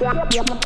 Yep, yep, yep.